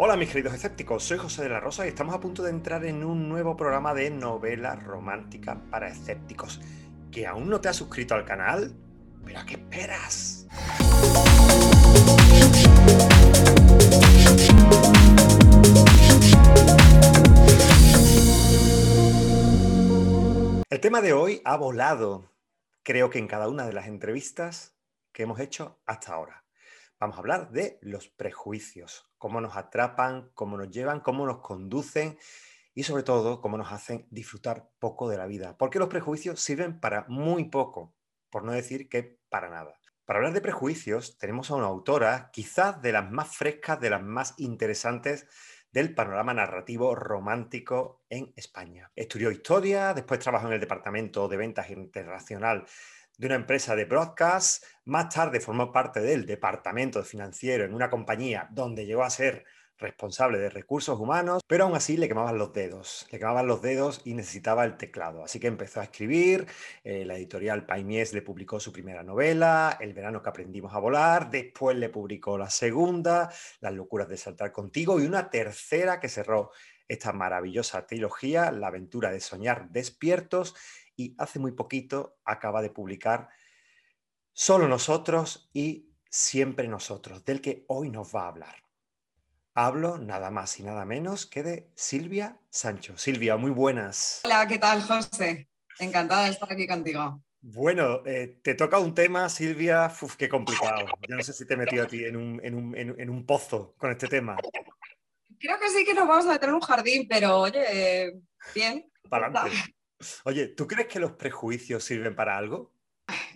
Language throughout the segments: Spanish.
Hola mis queridos escépticos, soy José de la Rosa y estamos a punto de entrar en un nuevo programa de novela romántica para escépticos. ¿Que aún no te has suscrito al canal? ¿Pero a qué esperas? El tema de hoy ha volado, creo que en cada una de las entrevistas que hemos hecho hasta ahora. Vamos a hablar de los prejuicios, cómo nos atrapan, cómo nos llevan, cómo nos conducen y sobre todo cómo nos hacen disfrutar poco de la vida. Porque los prejuicios sirven para muy poco, por no decir que para nada. Para hablar de prejuicios tenemos a una autora quizás de las más frescas, de las más interesantes del panorama narrativo romántico en España. Estudió historia, después trabajó en el Departamento de Ventas Internacional de una empresa de broadcast, más tarde formó parte del departamento financiero en una compañía donde llegó a ser responsable de recursos humanos, pero aún así le quemaban los dedos, le quemaban los dedos y necesitaba el teclado. Así que empezó a escribir, eh, la editorial Paimies le publicó su primera novela, El verano que aprendimos a volar, después le publicó la segunda, Las locuras de saltar contigo, y una tercera que cerró esta maravillosa trilogía, La aventura de soñar despiertos, y hace muy poquito acaba de publicar Solo nosotros y Siempre nosotros, del que hoy nos va a hablar. Hablo nada más y nada menos que de Silvia Sancho. Silvia, muy buenas. Hola, ¿qué tal, José? Encantada de estar aquí contigo. Bueno, eh, te toca un tema, Silvia, uf, qué complicado. Yo no sé si te he metido a ti en un, en un, pozo con este tema. Creo que sí que nos vamos a meter en un jardín, pero oye, bien. Para adelante. Oye, ¿tú crees que los prejuicios sirven para algo?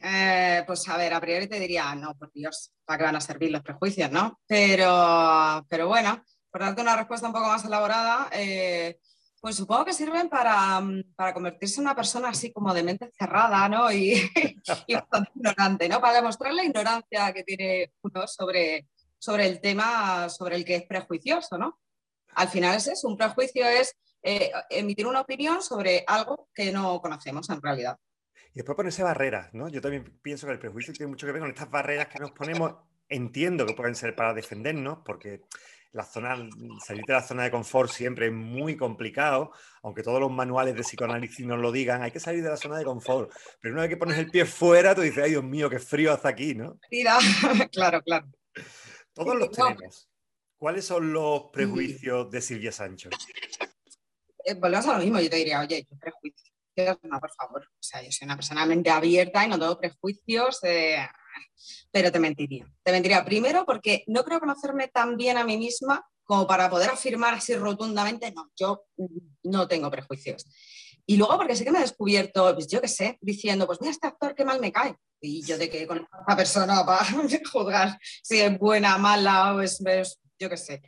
Eh, pues a ver, a priori te diría, no, por Dios, ¿para qué van a servir los prejuicios, no? Pero, pero bueno, por darte una respuesta un poco más elaborada, eh, pues supongo que sirven para, para, convertirse en una persona así como de mente cerrada, ¿no? Y, y bastante ignorante, ¿no? Para demostrar la ignorancia que tiene uno sobre, sobre el tema sobre el que es prejuicioso, ¿no? Al final es eso, un prejuicio es eh, emitir una opinión sobre algo que no conocemos en realidad. Y después ponerse barreras, ¿no? Yo también pienso que el prejuicio tiene mucho que ver con estas barreras que nos ponemos. Entiendo que pueden ser para defendernos, porque la zona, salir de la zona de confort siempre es muy complicado, aunque todos los manuales de psicoanálisis nos lo digan, hay que salir de la zona de confort. Pero una vez que pones el pie fuera, tú dices, ay Dios mío, qué frío hace aquí, ¿no? claro, claro. Todos los tenemos. ¿Cuáles son los prejuicios de Silvia Sancho? Eh, volvemos a lo mismo, yo te diría, oye, ¿qué prejuicios? No, por favor. O sea, yo soy una persona mente abierta y no tengo prejuicios, eh, pero te mentiría. Te mentiría primero porque no creo conocerme tan bien a mí misma como para poder afirmar así rotundamente, no, yo no tengo prejuicios. Y luego porque sé que me he descubierto, pues yo qué sé, diciendo, pues mira, este actor qué mal me cae. Y yo de que con esta persona para juzgar si es buena, mala o es yo qué sé.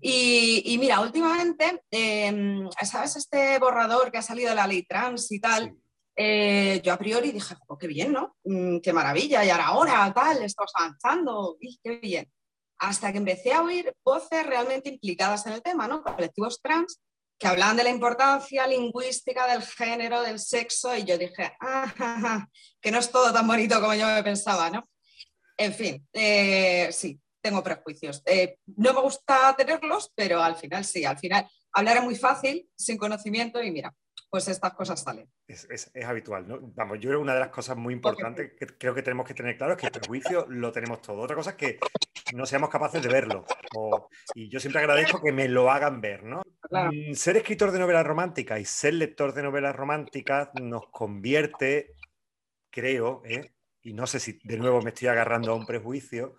Y, mira, últimamente, em, ¿sabes este borrador que ha salido de la ley trans y tal? Eh, yo a priori dije, qué bien, ¿no? Mm, qué maravilla, y ahora, ahora tal, estamos avanzando, qué bien. Hasta que empecé a oír voces realmente implicadas en el tema, ¿no? Colectivos trans que hablaban de la importancia lingüística del género, del sexo, y yo dije, ah, que no es todo tan bonito como yo me pensaba, ¿no? En fin, eh, sí, tengo prejuicios. Eh, no me gusta tenerlos, pero al final sí, al final hablar es muy fácil, sin conocimiento y mira, pues estas cosas salen. Es, habitual, ¿no? Vamos, yo creo que una de las cosas muy importantes que creo que tenemos que tener claro es que el prejuicio lo tenemos todo. Otra cosa es que no seamos capaces de verlo. y yo siempre agradezco que me lo hagan ver, ¿no? Mm, ser escritor de novelas románticas y ser lector de novelas románticas nos convierte, creo, ¿eh? y no sé si de nuevo me estoy agarrando a un prejuicio,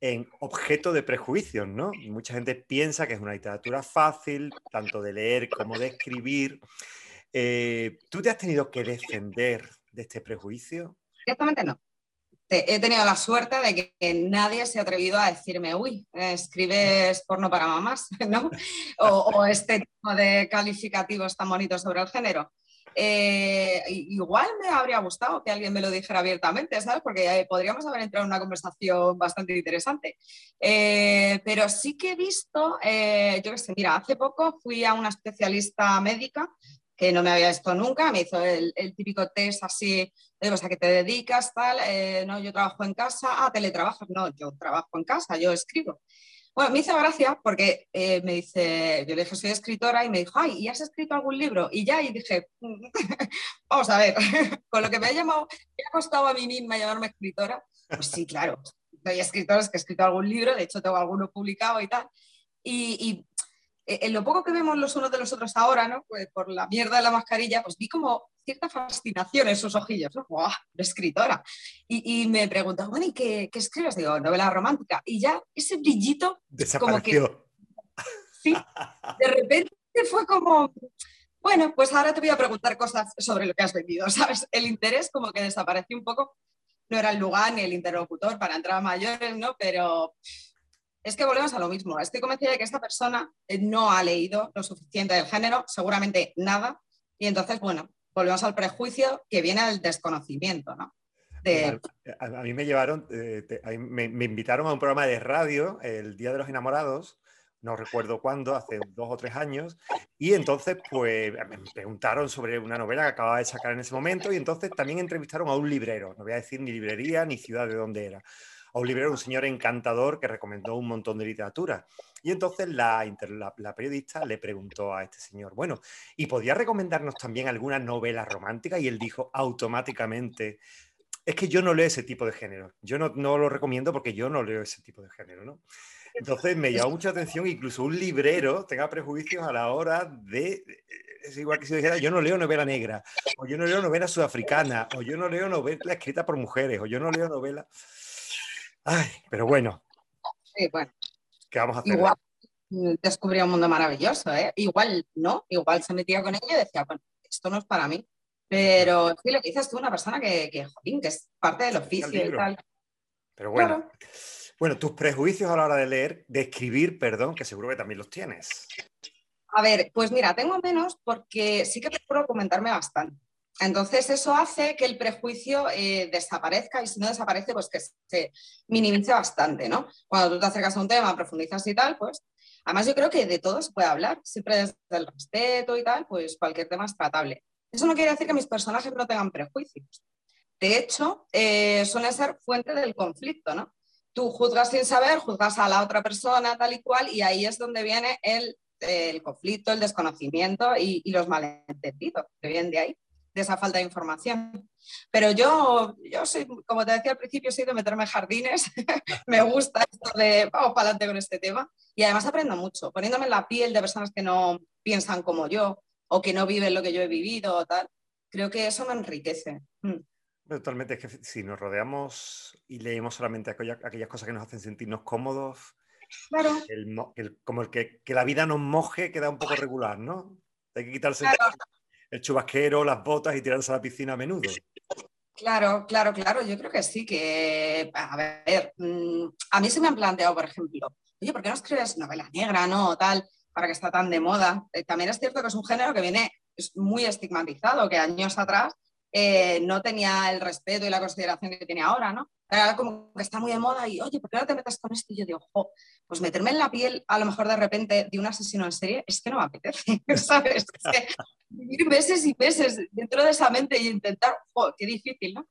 en objeto de prejuicios, ¿no? mucha gente piensa que es una literatura fácil, tanto de leer como de escribir. Eh, ¿Tú te has tenido que defender de este prejuicio? Directamente no. He tenido la suerte de que nadie se ha atrevido a decirme, uy, escribes porno para mamás, ¿no? O, o este tipo de calificativos tan bonitos sobre el género. Eh, igual me habría gustado que alguien me lo dijera abiertamente, ¿sabes? Porque eh, podríamos haber entrado en una conversación bastante interesante. Eh, pero sí que he visto, yo qué sé, mira, hace poco fui a una especialista médica que no me había visto nunca, me hizo el, típico test así, de, o te dedicas, tal, no, yo trabajo en casa, ah, teletrabajas, no, yo trabajo en casa, yo escribo. Bueno, me hizo gracia porque eh, me dice, yo le dije, soy escritora y me dijo, ay, ¿y has escrito algún libro? Y ya, y dije, vamos a ver, con lo que me ha llamado, me ha costado a mí misma llamarme escritora, pues sí, claro, soy escritora, es que he escrito algún libro, de hecho tengo alguno publicado y tal. Y, en lo poco que vemos los unos de los otros ahora, ¿no? Pues por la mierda de la mascarilla, pues vi como cierta fascinación en sus ojillos, ¿no? ¡Wow! escritora. Y, me preguntó, bueno, ¿y qué, qué, escribes? Digo, novela romántica. Y ya ese brillito... Desapareció. Como que, sí, de repente fue como, bueno, pues ahora te voy a preguntar cosas sobre lo que has vendido, ¿sabes? El interés como que desapareció un poco. No era el lugar ni el interlocutor para entrar a mayores, ¿no? Pero es que volvemos a lo mismo. Estoy convencida de que esta persona eh, no ha leído lo suficiente del género, seguramente nada. Y entonces, bueno, volvemos al prejuicio que viene del desconocimiento, ¿no? A, mí me llevaron, eh, me, invitaron a un programa de radio el Día de los Enamorados, no recuerdo cuándo, hace dos o tres años, y entonces pues me preguntaron sobre una novela que acababa de sacar en ese momento y entonces también entrevistaron a un librero, no voy a decir ni librería ni ciudad de dónde era a un librero, un señor encantador que recomendó un montón de literatura. Y entonces la, periodista le preguntó a este señor, bueno, ¿y podía recomendarnos también alguna novela romántica? Y él dijo automáticamente, es que yo no leo ese tipo de género. Yo no, no lo recomiendo porque yo no leo ese tipo de género, ¿no? Entonces me llamó mucha atención, incluso un librero tenga prejuicios a la hora de. Es igual que si dijera, yo no leo novela negra, o yo no leo novela sudafricana, o yo no leo novela escrita por mujeres, o yo no leo novela. Ay, pero bueno. Sí, bueno. ¿Qué vamos a hacer? Igual descubría un mundo maravilloso, ¿eh? Igual no, igual se metía con ella y decía, bueno, esto no es para mí. Pero sí, lo que dices tú, una persona que, que, que es parte del oficio y tal. Pero bueno. Bueno, tus prejuicios a la hora de leer, de escribir, perdón, que seguro que también los tienes. A ver, pues mira, tengo menos porque sí que puedo comentarme bastante. Entonces, eso hace que el prejuicio eh, desaparezca y si no desaparece, pues que se minimice bastante, ¿no? Cuando tú te acercas a un tema, profundizas y tal, pues además yo creo que de todo se puede hablar, siempre desde el respeto y tal, pues cualquier tema es tratable. Eso no quiere decir que mis personajes no tengan prejuicios. De hecho, eh, suele ser fuente del conflicto, ¿no? Tú juzgas sin saber, juzgas a la otra persona tal y cual, y ahí es donde viene el, conflicto, el desconocimiento y, y los malentendidos que vienen de ahí de esa falta de información. Pero yo, yo soy, como te decía al principio, soy de meterme en jardines. me gusta esto de vamos para adelante con este tema. Y además aprendo mucho, poniéndome en la piel de personas que no piensan como yo o que no viven lo que yo he vivido o tal. Creo que eso me enriquece. Mm. Totalmente, es que si nos rodeamos y leemos solamente aquellas, cosas que nos hacen sentirnos cómodos, claro. como el que, que, la vida nos moje queda un poco regular, ¿no? Hay que quitarse el chubasquero, las botas y tirarse a la piscina a menudo. Claro, claro, claro. Yo creo que sí, que, a ver, mm, a mí se me han planteado, por ejemplo, oye, ¿por qué no escribes novela negra, no? Tal, para que está tan de moda. Eh, también es cierto que es un género que viene muy estigmatizado, que años atrás eh, no tenía el respeto y la consideración que tiene ahora, ¿no? Ahora como que está muy de moda y, oye, ¿por qué no te metes con esto? Y yo digo, jo, pues meterme en la piel a lo mejor de repente de un asesino en serie es que no me apetece, ¿sabes? Es que vivir meses y meses dentro de esa mente y intentar, jo, qué difícil, ¿no?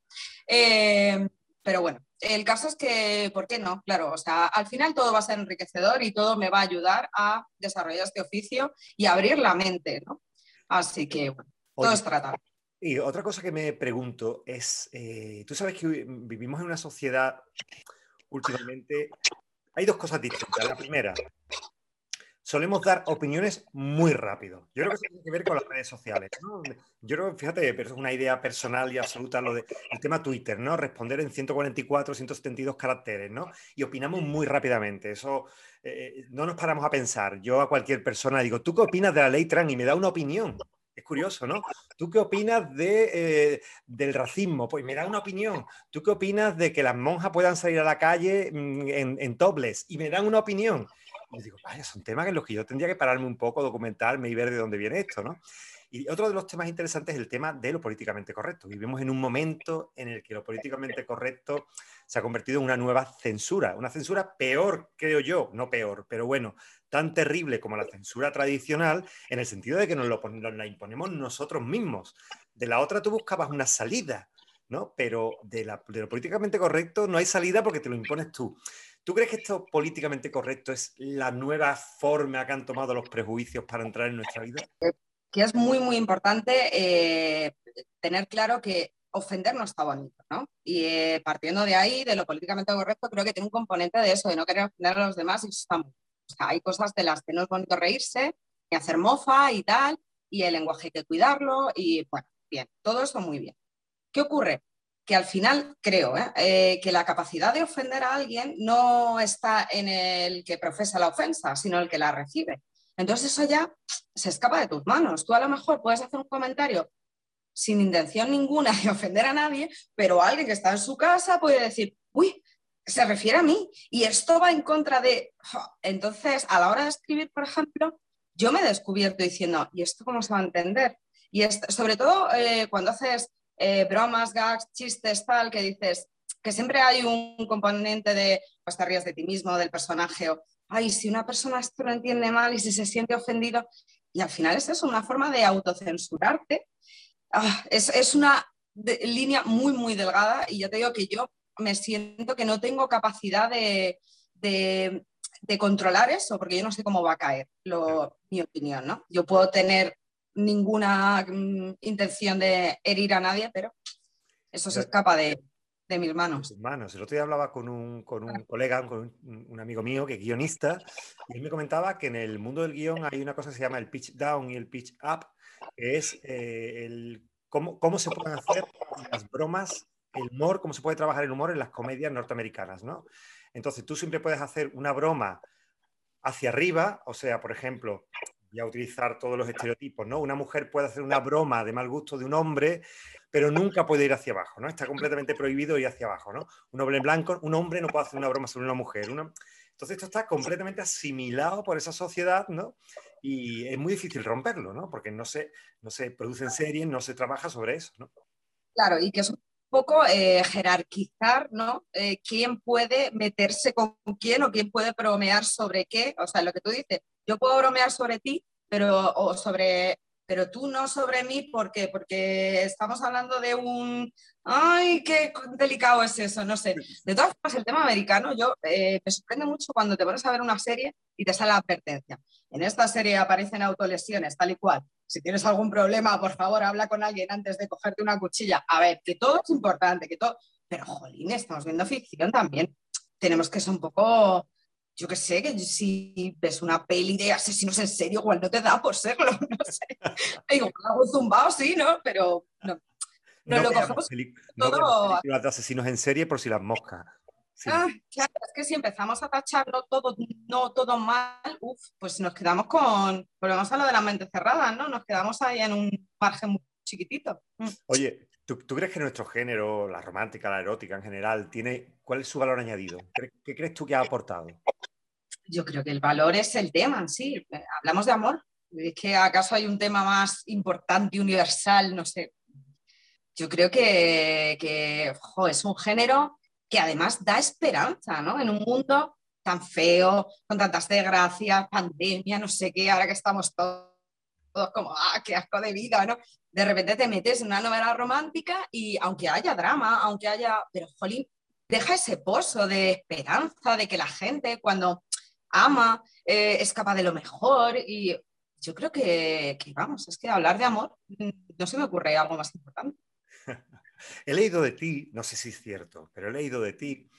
Eh, pero bueno, el caso es que, ¿por qué no? Claro, o sea, al final todo va a ser enriquecedor y todo me va a ayudar a desarrollar este oficio y abrir la mente, ¿no? Así que, bueno, todo es tratable. Y otra cosa que me pregunto es, eh, tú sabes que vivimos en una sociedad últimamente, hay dos cosas distintas. La primera, solemos dar opiniones muy rápido. Yo creo que eso tiene que ver con las redes sociales. Yo creo, fíjate, pero es una idea personal y absoluta lo de el tema Twitter, ¿no? Responder en 144, 172 caracteres, ¿no? Y opinamos muy rápidamente. Eso eh, no nos paramos a pensar. Yo a cualquier persona digo, ¿tú qué opinas de la ley trans? Y me da una opinión. Curioso, ¿no? ¿Tú qué opinas de, eh, del racismo? Pues me da una opinión. ¿Tú qué opinas de que las monjas puedan salir a la calle mm, en, en tobles? Y me dan una opinión. Y digo, vaya, son temas en los que yo tendría que pararme un poco, documentarme y ver de dónde viene esto, ¿no? Y otro de los temas interesantes es el tema de lo políticamente correcto. Vivimos en un momento en el que lo políticamente correcto se ha convertido en una nueva censura, una censura peor, creo yo, no peor, pero bueno, tan terrible como la censura tradicional, en el sentido de que nos, lo, la imponemos nosotros mismos. De la otra tú buscabas una salida, ¿no? Pero de, de lo políticamente correcto no hay salida porque te lo impones tú. ¿Tú crees que esto políticamente correcto es la nueva forma que han tomado los prejuicios para entrar en nuestra vida? Que es muy, muy importante eh, tener claro que ofender no está bonito, ¿no? Y eh, partiendo de ahí, de lo políticamente correcto, creo que tiene un componente de eso, de no querer ofender a los demás y eso hay cosas de las que no es bonito reírse, ni hacer mofa y tal, y el lenguaje hay que cuidarlo y bueno, bien, todo eso muy bien. ¿Qué ocurre? Que al final creo ¿eh? Eh, que la capacidad de ofender a alguien no está en el que profesa la ofensa, sino el que la recibe. Entonces eso ya se escapa de tus manos. Tú a lo mejor puedes hacer un comentario sin intención ninguna de ofender a nadie, pero alguien que está en su casa puede decir, uy, se refiere a mí y esto va en contra de... Entonces, a la hora de escribir, por ejemplo, yo me he descubierto diciendo, ¿y esto cómo se va a entender? Y sobre todo eh, cuando haces eh, bromas, gags, chistes, tal, que dices que siempre hay un componente de, pues te rías de ti mismo, del personaje, o, ay, si una persona esto lo entiende mal y si se siente ofendido, y al final es eso, una forma de autocensurarte. Ah, es, una línea muy, muy delgada y ya te digo que yo me siento que no tengo capacidad de, de controlar eso, porque yo no sé cómo va a caer, lo, mi opinión, ¿no? Yo puedo tener ninguna mm, intención de herir a nadie, pero eso se escapa de, de mis manos. manos. El otro día hablaba con un, con un colega, con un, amigo mío que es guionista, y él me comentaba que en el mundo del guion hay una cosa que se llama el pitch down y el pitch up, es eh, el, cómo, cómo se pueden hacer las bromas, el humor, cómo se puede trabajar el humor en las comedias norteamericanas, ¿no? Entonces tú siempre puedes hacer una broma hacia arriba, o sea, por ejemplo, voy a utilizar todos los estereotipos, ¿no? Una mujer puede hacer una broma de mal gusto de un hombre, pero nunca puede ir hacia abajo, ¿no? Está completamente prohibido ir hacia abajo, ¿no? Un hombre blanco, un hombre no puede hacer una broma sobre una mujer. Entonces esto está completamente asimilado por esa sociedad, ¿no? Y es muy difícil romperlo, ¿no? Porque no se, no se producen series, no se trabaja sobre eso, ¿no? Claro, y que es poco eh, jerarquizar, ¿no? Eh, quién puede meterse con quién o quién puede bromear sobre qué. O sea, lo que tú dices, yo puedo bromear sobre ti, pero, o sobre, pero tú no sobre mí, ¿por qué? Porque estamos hablando de un, ay, qué delicado es eso, no sé. De todas formas, el tema americano, yo eh, me sorprende mucho cuando te pones a ver una serie y te sale la advertencia. En esta serie aparecen autolesiones, tal y cual si tienes algún problema, por favor, habla con alguien antes de cogerte una cuchilla. A ver, que todo es importante, que todo... Pero, jolín, estamos viendo ficción también. Tenemos que ser un poco, yo qué sé, que si ves una peli de asesinos en serio, igual no te da por serlo, no sé. Digo, algo zumbado, sí, ¿no? Pero no. No, lo cogemos todo... de asesinos en serie por si las moscas. Ah, claro, es que si empezamos a tacharlo todo, no todo mal, pues nos quedamos con, volvemos a lo de la mente cerrada, ¿no? Nos quedamos ahí en un margen muy chiquitito. Mm. Oye, ¿tú, crees que nuestro género, la romántica, la erótica en general, tiene, cuál es su valor añadido? ¿Qué, crees tú que ha aportado? Yo creo que el valor es el tema sí. Eh, hablamos de amor. ¿Es que acaso hay un tema más importante, universal? No sé. Yo creo que, es un género que además da esperanza, ¿no? En un mundo tan feo, con tantas desgracias, pandemia, no sé qué, ahora que estamos todos, como, ah, qué asco de vida, ¿no? De repente te metes en una novela romántica y aunque haya drama, aunque haya, pero jolín, deja ese pozo de esperanza, de que la gente cuando ama eh, es capaz de lo mejor y yo creo que, que, vamos, es que hablar de amor mm, no se me ocurre algo más importante. He leído de ti, no sé si es cierto, pero he leído de ti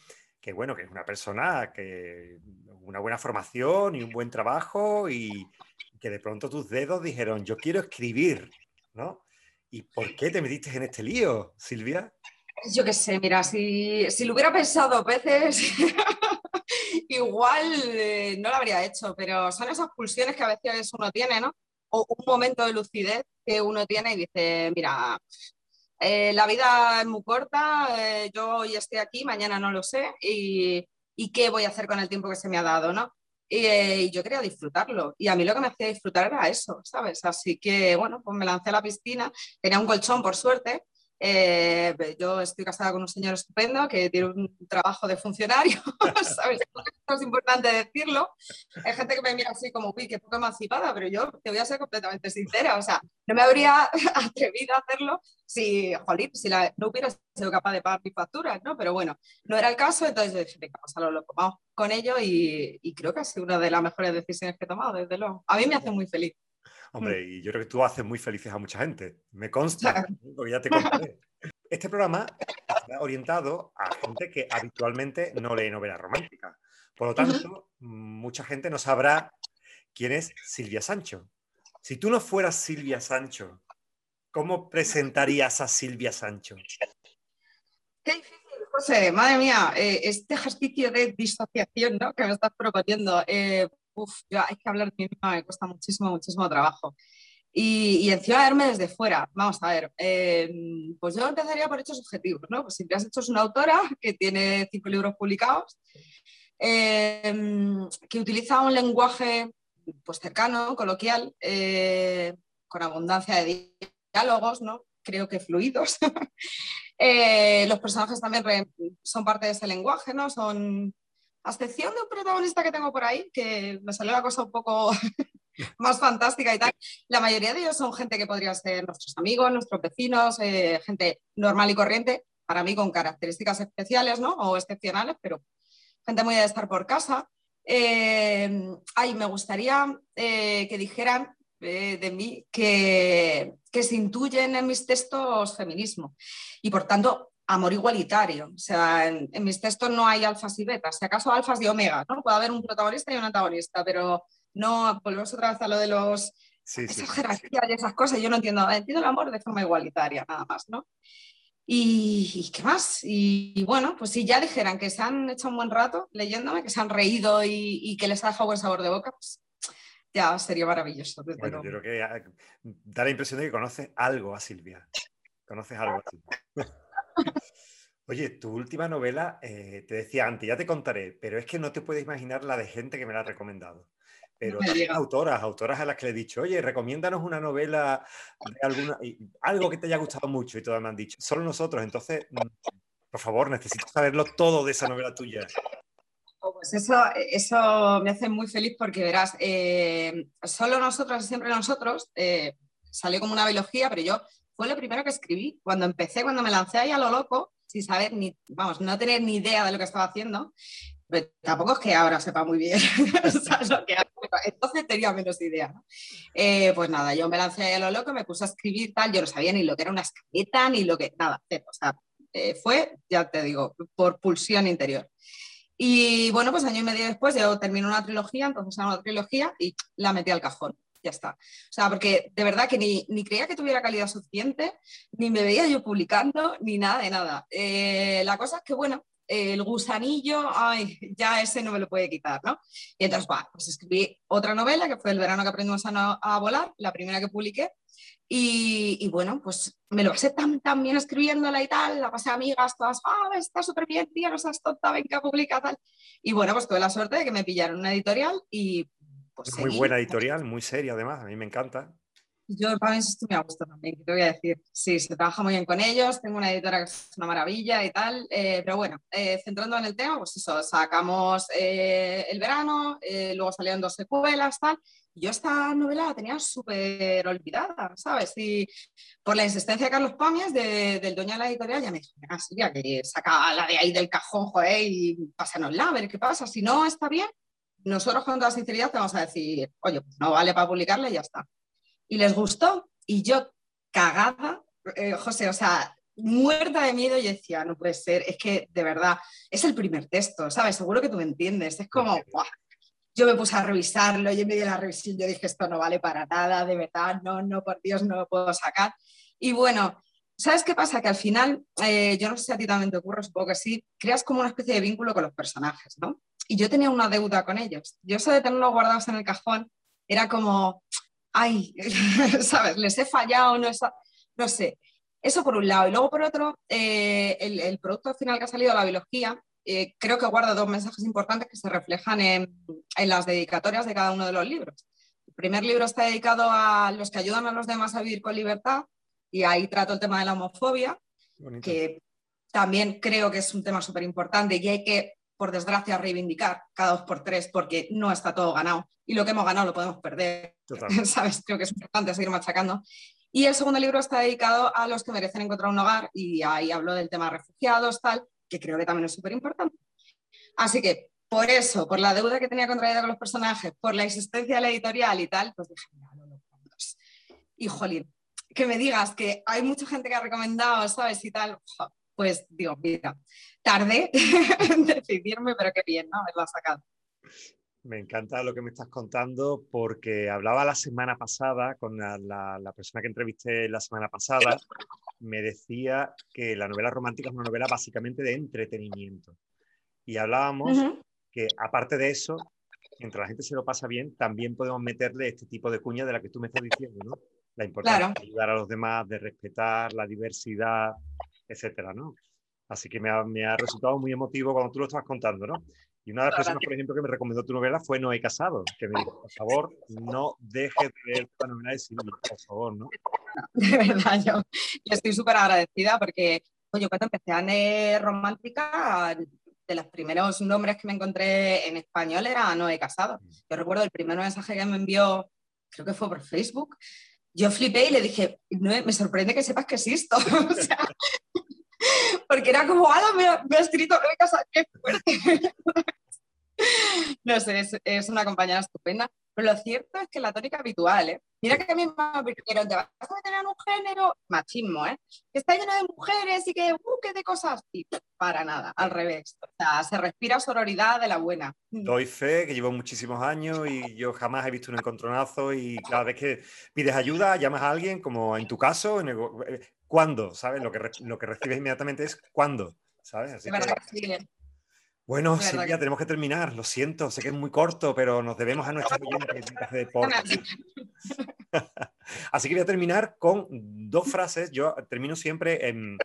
que bueno, que es una persona que una buena formación y un buen trabajo y que de pronto tus dedos dijeron, yo quiero escribir, ¿no? ¿Y por qué te metiste en este lío, Silvia? Yo qué sé, mira, si, si lo hubiera pensado veces, igual eh, no lo habría hecho, pero son esas pulsiones que a veces uno tiene, ¿no? O un momento de lucidez que uno tiene y dice, mira, eh, la vida es muy corta, eh, yo hoy estoy aquí, mañana no lo sé, y, qué voy a hacer con el tiempo que se me ha dado, ¿no? Eh, y, yo quería disfrutarlo, y a mí lo que me hacía disfrutar era eso, ¿sabes? Así que, bueno, pues me lancé a la piscina, tenía un colchón, por suerte, eh, yo estoy casada con un señor estupendo que tiene un trabajo de funcionario. Es importante decirlo. Hay gente que me mira así como, uy, poco emancipada, pero yo te voy a ser completamente sincera. O sea, no me habría atrevido a hacerlo si, jolín, si no hubiera sido capaz de pagar mis facturas, ¿no? Pero bueno, no era el caso, entonces dije, venga, pues a lo vamos, con ello y, creo que ha sido una de las mejores decisiones que he tomado, desde luego. A mí me hace muy feliz. Hombre, y yo creo que tú haces muy felices a mucha gente. Me consta, porque ya te contaré. Este programa está orientado a gente que habitualmente no lee novelas románticas. Por lo tanto, mucha gente no sabrá quién es Silvia Sancho. Si tú no fueras Silvia Sancho, ¿cómo presentarías a Silvia Sancho? Qué difícil, José, madre mía, eh, este ejercicio de disociación ¿no? que me estás proponiendo, eh, uf, hay que hablar de mí misma, me cuesta muchísimo, muchísimo trabajo. Y, y, encima verme desde fuera. Vamos a ver, eh, pues yo empezaría por hechos objetivos, ¿no? Pues si has hecho una autora que tiene cinco libros publicados, eh, que utiliza un lenguaje pues cercano, coloquial, eh, con abundancia de diálogos, ¿no? Creo que fluidos. los personajes también son parte de ese lenguaje, ¿no? Son, a excepción de un protagonista que tengo por ahí, que me salió la cosa un poco más fantástica y tal. La mayoría de ellos son gente que podría ser nuestros amigos, nuestros vecinos, eh, gente normal y corriente, para mí con características especiales ¿no? o excepcionales, pero gente muy de estar por casa. Eh, ay, me gustaría eh, que dijeran de mí que, que se intuyen en mis textos feminismo y por tanto amor igualitario. O sea, en, en, mis textos no hay alfas y betas, si acaso alfas y omegas, ¿no? Puede haber un protagonista y un antagonista, pero no, volvemos otra vez a lo de los esas jerarquías y esas cosas. Yo no entiendo, entiendo el amor de forma igualitaria, nada más, ¿no? Y, qué más. Y, bueno, pues si ya dijeran que se han hecho un buen rato leyéndome, que se han reído y, que les ha dejado buen sabor de boca, pues ya sería maravilloso. Bueno, yo creo que ah, da la impresión de que conoces algo a Silvia. Conoces algo a Silvia. Oye, tu última novela, eh, te decía antes, ya te contaré, pero es que no te puedes imaginar la de gente que me la ha recomendado. Pero autoras, autoras a las que le he dicho, oye, recomiéndanos una novela de alguna, algo que te haya gustado mucho y todas me han dicho, solo nosotros, entonces, mm, por favor, necesito saberlo todo de esa novela tuya. Oh, pues eso, eso me hace muy feliz porque verás, eh, solo nosotros, siempre nosotros, eh, salió como una biología, pero yo fue lo primero que escribí. Cuando empecé, cuando me lancé ahí a lo loco, sin saber ni, vamos, no tener ni idea de lo que estaba haciendo, tampoco es que ahora sepa muy bien entonces tenía menos idea. Eh, pues nada, yo me lancé a lo loco, me puse a escribir tal, yo no sabía ni lo que era una escaleta, ni lo que, nada, o sea, eh, fue, ya te digo, por pulsión interior. Y bueno, pues año y medio después yo terminé una trilogía, entonces era una trilogía y la metí al cajón. Ya está. O sea, porque de verdad que ni, ni creía que tuviera calidad suficiente, ni me veía yo publicando, ni nada de nada. Eh, la cosa es que, bueno, el gusanillo, ay, ya ese no me lo puede quitar, ¿no? Y entonces, bueno, pues escribí otra novela que fue El verano que aprendimos a, volar, la primera que publiqué. Y, bueno, pues me lo pasé tan, tan bien escribiéndola y tal, la pasé a amigas, todas, ah, está súper bien, tía, no seas tonta, venga, publica tal. Y bueno, pues tuve la suerte de que me pillaron una editorial y pues... Muy buena editorial, muy seria además, a mí me encanta. Yo para mí esto me gusta también, te voy a decir. Sí, se trabaja muy bien con ellos, tengo una editora que es una maravilla y tal, eh, pero bueno, eh, centrando en el tema, pues eso, sacamos eh, el verano, luego salieron dos secuelas, tal. Yo esta novela la tenía súper olvidada, ¿sabes? Y por la insistencia de Carlos Pamias, del dueño de la editorial, ya me dijo, mira, Silvia, que saca la de ahí del cajón, joder, y pásanosla, a ver qué pasa. Si no está bien, nosotros con toda sinceridad te vamos a decir, oye, pues no vale para publicarla y ya está y les gustó. Y yo cagada, eh, José, o sea, muerta de miedo y decía, no puede ser, es que de verdad, es el primer texto, ¿sabes? Seguro que tú me entiendes, es como, yo me puse a revisarlo y en medio de la revisión yo dije, esto no vale para nada, de verdad, no, no, por Dios, no lo puedo sacar. Y bueno, ¿sabes qué pasa? Que al final, eh, yo no sé si a ti también te ocurre, supongo que sí, creas como una especie de vínculo con los personajes, ¿no? Y yo tenía una deuda con ellos. Yo eso de tenerlos guardados en el cajón era como, ay, ¿sabes? Les he fallado, no, no sé. Eso por un lado. Y luego por otro, eh, el, producto final que ha salido, la biología, eh, creo que guarda dos mensajes importantes que se reflejan en, las dedicatorias de cada uno de los libros. El primer libro está dedicado a los que ayudan a los demás a vivir con libertad y ahí trato el tema de la homofobia, que también creo que es un tema súper importante y hay que por desgracia, reivindicar cada dos por tres porque no está todo ganado y lo que hemos ganado lo podemos perder. ¿Sabes? Creo que es importante seguir machacando. Y el segundo libro está dedicado a los que merecen encontrar un hogar y ahí hablo del tema refugiados, tal, que creo que también es súper importante. Así que por eso, por la deuda que tenía contraída con los personajes, por la existencia de la editorial y tal, pues dije, mira, no lo Y jolín, que me digas que hay mucha gente que ha recomendado, ¿sabes? Y tal, pues digo, mira, tarde en decidirme, pero qué bien, ¿no? Haberla sacado. Me encanta lo que me estás contando porque hablaba la semana pasada con la, persona que entrevisté la semana pasada, me decía que la novela romántica es una novela básicamente de entretenimiento. Y hablábamos que aparte de eso, mientras la gente se lo pasa bien, también podemos meterle este tipo de cuña de la que tú me estás diciendo, ¿no? La importancia de ayudar a los demás, de respetar la diversidad, etcétera, ¿no? Así que me ha, me ha resultado muy emotivo cuando tú lo estabas contando, ¿no? Y una de las personas, por ejemplo, que me recomendó tu novela fue Noé Casado, que me dijo, por favor, no dejes de leer la novela de Silvia, por favor, ¿no? De verdad, yo, estoy súper agradecida porque, oye, cuando empecé a leer romántica, de los primeros nombres que me encontré en español era Noé Casado. Yo recuerdo el primer mensaje que me envió, creo que fue por Facebook, yo flipé y le dije, me sorprende que sepas que existo. o sea, porque era como, ah, me, ha escrito Casado, qué fuerte. no sé, es, una compañera estupenda. Pero lo cierto es que la tónica habitual, ¿eh? Mira que a mí me dijeron, te vas a meter en un género machismo, ¿eh? Que está lleno de mujeres y que, uh, que de cosas. Y para nada, al revés. O sea, se respira sororidad de la buena. Doy fe que llevo muchísimos años y yo jamás he visto un encontronazo y cada vez que pides ayuda, llamas a alguien, como en tu caso, en eh, ¿cuándo? ¿Sabes? Lo que, lo que recibes inmediatamente es ¿cuándo? ¿Sabes? Así que... Sí. Bueno, Silvia, tenemos que terminar. Lo siento, sé que es muy corto, pero nos debemos a nuestra de deporte. Así que voy a terminar con dos frases. Yo termino siempre en.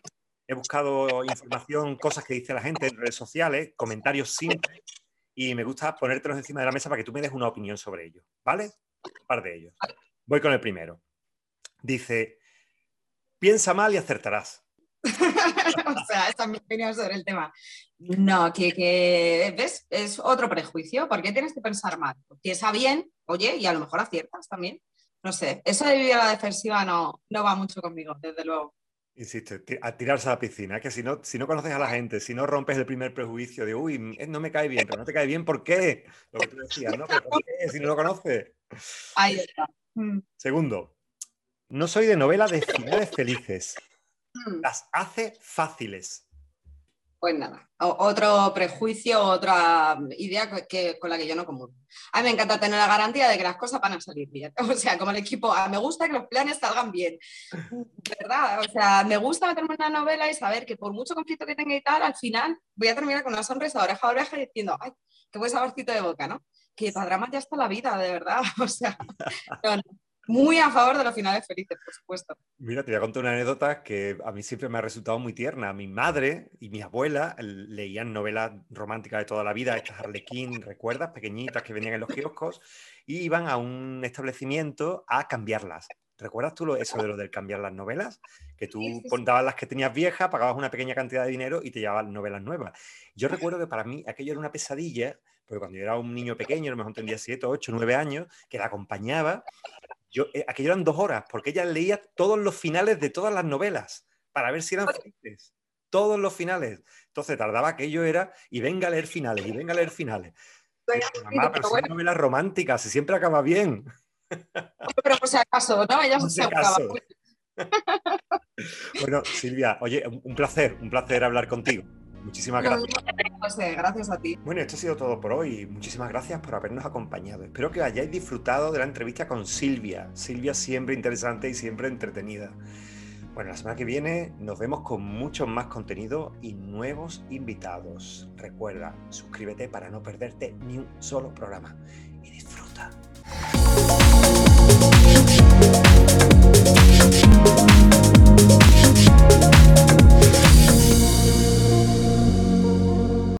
He buscado información, cosas que dice la gente en redes sociales, comentarios simples, y me gusta ponértelos encima de la mesa para que tú me des una opinión sobre ellos. ¿Vale? Un par de ellos. Voy con el primero. Dice: Piensa mal y acertarás. o sea, esa es mi opinión sobre el tema. No, que, ¿ves? Es otro prejuicio. ¿Por qué tienes que pensar mal? Piensa bien, oye, y a lo mejor aciertas también. No sé, eso de vivir a la defensiva no, no va mucho conmigo, desde luego. Insiste, a tirarse a la piscina, que si no, si no conoces a la gente, si no rompes el primer prejuicio de, uy, no me cae bien, pero no te cae bien, ¿por qué? Lo que tú decías, ¿no? ¿Por qué? Si no lo conoces. Ahí está. Mm. Segundo, no soy de novela de finales felices. Mm. Las hace fáciles. Pues nada, otro prejuicio, otra idea que, con la que yo no comulgo. A mí me encanta tener la garantía de que las cosas van a salir bien. O sea, como el equipo, me gusta que los planes salgan bien. ¿Verdad? O sea, me gusta meterme en una novela y saber que por mucho conflicto que tenga y tal, al final voy a terminar con una sonrisa de oreja a oreja diciendo, ay, qué buen saborcito de boca, ¿no? Que para dramas ya está la vida, de verdad. O sea, muy a favor de los finales felices, por supuesto. Mira, te voy a contar una anécdota que a mí siempre me ha resultado muy tierna. Mi madre y mi abuela leían novelas románticas de toda la vida, estas Arlequín, ¿recuerdas? Pequeñitas que venían en los kioscos, y iban a un establecimiento a cambiarlas. ¿Recuerdas tú eso de lo del cambiar las novelas? Que tú sí, las que tenías viejas, pagabas una pequeña cantidad de dinero y te llevaban novelas nuevas. Yo recuerdo que para mí aquello era una pesadilla, porque cuando yo era un niño pequeño, a lo mejor tendría 7, 8, 9 años, que la acompañaba yo, eh, aquello eran dos horas, porque ella leía todos los finales de todas las novelas para ver si eran felices. Todos los finales. Entonces tardaba aquello era, y venga a leer finales, y venga a leer finales. mamá, pero, son novelas románticas, y siempre acaba bien. Pero por si acaso, ¿no? Ella se acaba. bueno, Silvia, oye, un placer, un placer hablar contigo. Muchísimas gracias. gracias a ti. Bueno, esto ha sido todo por hoy. Muchísimas gracias por habernos acompañado. Espero que hayáis disfrutado de la entrevista con Silvia. Silvia siempre interesante y siempre entretenida. Bueno, la semana que viene nos vemos con mucho más contenido y nuevos invitados. Recuerda, suscríbete para no perderte ni un solo programa y disfruta.